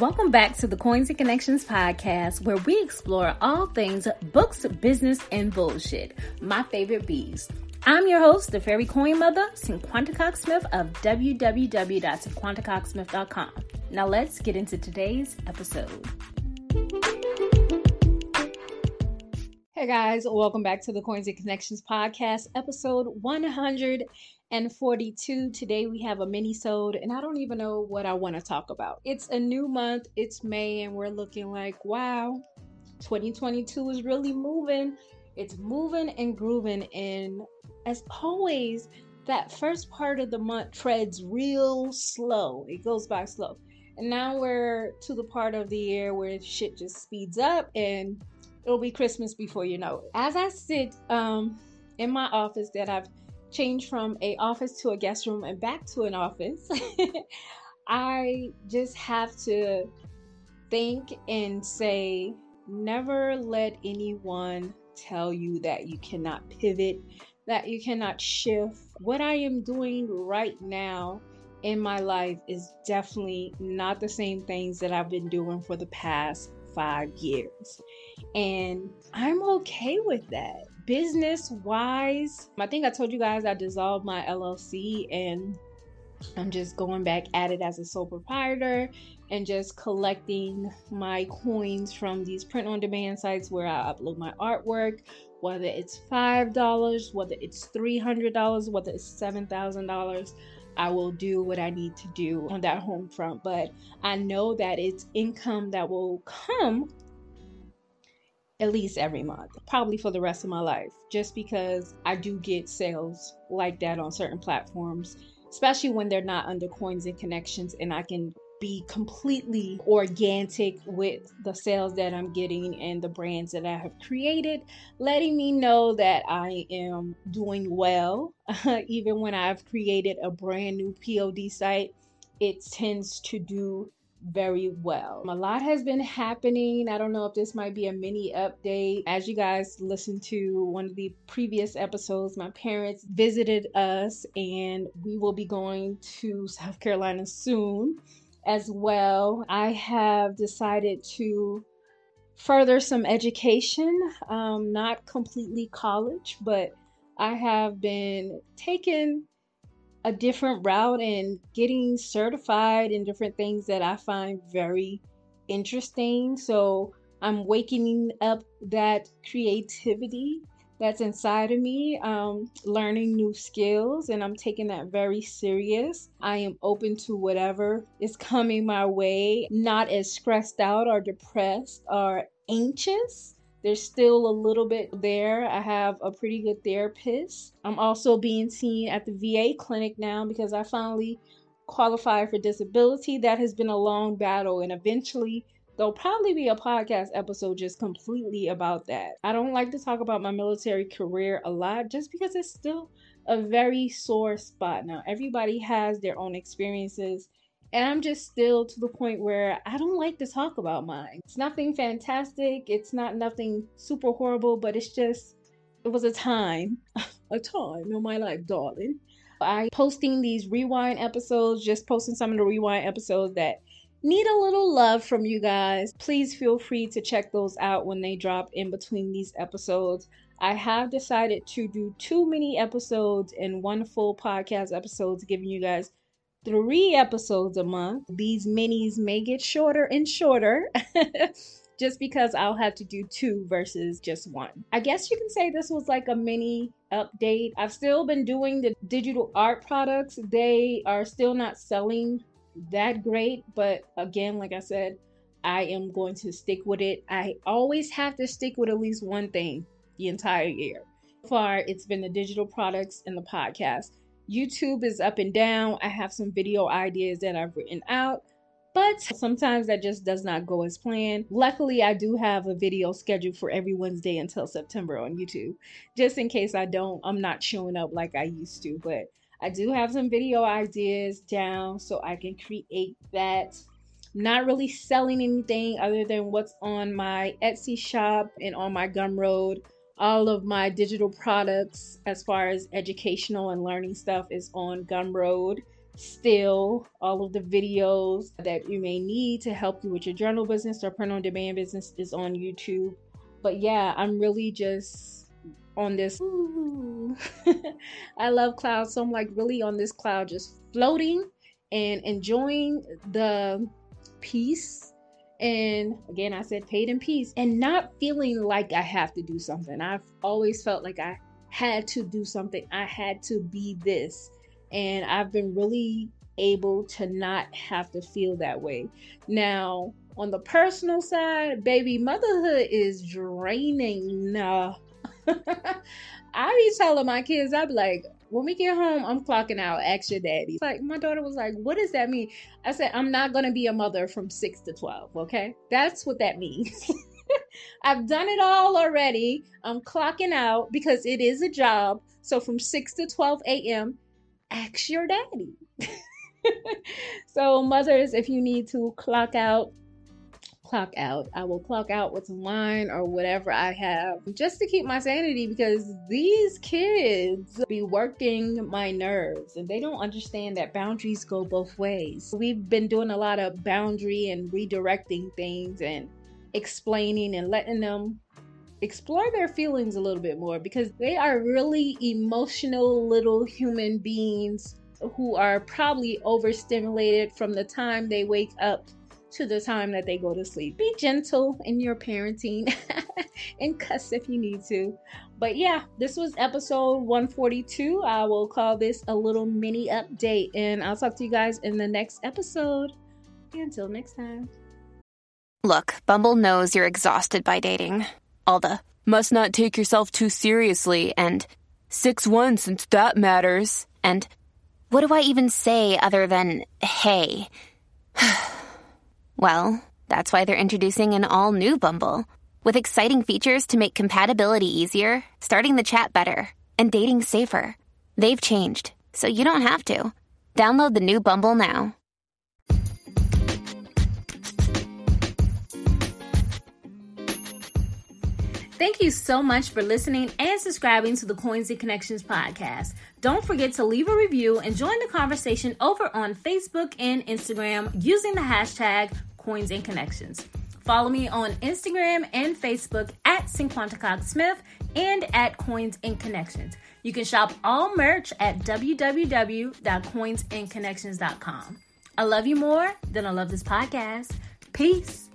Welcome back to the Coins and Connections podcast, where we explore all things books, business, and bullshit. My favorite bees. I'm your host, the fairy coin mother, Cinquanta Cox Smith of www.cinquantacoxsmith.com. Now let's get into today's episode. Hey guys, welcome back to the Coins and Connections podcast, episode 100 and 42. Today we have a mini sode and I don't even know what I want to talk about. It's a new month, it's May, and we're looking like, wow, 2022 is really moving. It's moving and grooving, and as always, that first part of the month treads real slow. It goes by slow. And now we're to the part of the year where shit just speeds up and it'll be Christmas before you know it. As I sit um in my office that I've change from a office to a guest room and back to an office, I just have to think and say, never let anyone tell you that you cannot pivot, that you cannot shift. What I am doing right now in my life is definitely not the same things that I've been doing for the past five years. And I'm okay with that business wise, I think I told you guys I dissolved my LLC and I'm just going back at it as a sole proprietor and just collecting my coins from these print on demand sites where I upload my artwork, whether it's $5, whether it's $300, whether it's $7,000. I will do what I need to do on that home front, but I know that it's income that will come at least every month, probably for the rest of my life, just because I do get sales like that on certain platforms, especially when they're not under coins and connections, and I can be completely organic with the sales that I'm getting and the brands that I have created, letting me know that I am doing well. Even when I've created a brand new POD site, it tends to do very well. A lot has been happening. I don't know if this might be a mini update. As you guys listened to one of the previous episodes, my parents visited us and we will be going to South Carolina soon as well. I have decided to further some education, um, not completely college, but I have been taking a different route and getting certified in different things that I find very interesting. So I'm waking up that creativity that's inside of me, um, learning new skills, and I'm taking that very serious. I am open to whatever is coming my way, not as stressed out or depressed or anxious there's still a little bit there. I have a pretty good therapist. I'm also being seen at the VA clinic now because I finally qualified for disability. That has been a long battle, and eventually, there'll probably be a podcast episode just completely about that. I don't like to talk about my military career a lot just because it's still a very sore spot. Now, everybody has their own experiences and I'm just still to the point where I don't like to talk about mine. It's nothing fantastic, it's not nothing super horrible, but it's just, it was a time, a time in my life, darling. I posting these rewind episodes, just posting some of the rewind episodes that need a little love from you guys. Please feel free to check those out when they drop in between these episodes. I have decided to do two mini episodes and one full podcast episodes, giving you guys three episodes a month. These minis may get shorter and shorter. just because I'll have to do two versus just one. I guess you can say this was like a mini update. I've still been doing the digital art products. They are still not selling that great, but again, like I said, I am going to stick with it. I always have to stick with at least one thing the entire year. So far, it's been the digital products and the podcast YouTube is up and down. I have some video ideas that I've written out, but sometimes that just does not go as planned. Luckily, I do have a video scheduled for every Wednesday until September on YouTube, just in case I don't, I'm not showing up like I used to. But I do have some video ideas down so I can create that. Not really selling anything other than what's on my Etsy shop and on my Gumroad all of my digital products as far as educational and learning stuff is on Gumroad. Still, all of the videos that you may need to help you with your journal business or print on demand business is on YouTube. But yeah, I'm really just on this. I love clouds, so I'm like really on this cloud, just floating and enjoying the peace and again, I said paid in peace and not feeling like I have to do something. I've always felt like I had to do something, I had to be this. And I've been really able to not have to feel that way. Now, on the personal side, baby, motherhood is draining. Nah. I be telling my kids, I be like, when we get home, I'm clocking out. Ask your daddy. Like my daughter was like, "What does that mean?" I said, "I'm not gonna be a mother from six to twelve. Okay, that's what that means." I've done it all already. I'm clocking out because it is a job. So from 6 to 12 a.m., ask your daddy. so, mothers, if you need to clock out, clock out. I will clock out with some wine or whatever I have just to keep my sanity because these kids be working my nerves and they don't understand that boundaries go both ways. We've been doing a lot of boundary and redirecting things and explaining and letting them explore their feelings a little bit more because they are really emotional little human beings who are probably overstimulated from the time they wake up to the time that they go to sleep. Be gentle in your parenting and cuss if you need to. But yeah, this was episode 142. I will call this a little mini update, and I'll talk to you guys in the next episode. Until next time. Look, Bumble knows you're exhausted by dating. All the must not take yourself too seriously and 6 1 since that matters. And what do I even say other than hey? Well, that's why they're introducing an all new Bumble with exciting features to make compatibility easier, starting the chat better, and dating safer. They've changed, so you don't have to. Download the new Bumble now. Thank you so much for listening and subscribing to the Coins and Connections podcast. Don't forget to leave a review and join the conversation over on Facebook and Instagram using the hashtag Coins and Connections. Follow me on Instagram and Facebook at Cinquanta Smith and at Coins and Connections. You can shop all merch at www.coinsandconnections.com. I love you more than I love this podcast. Peace.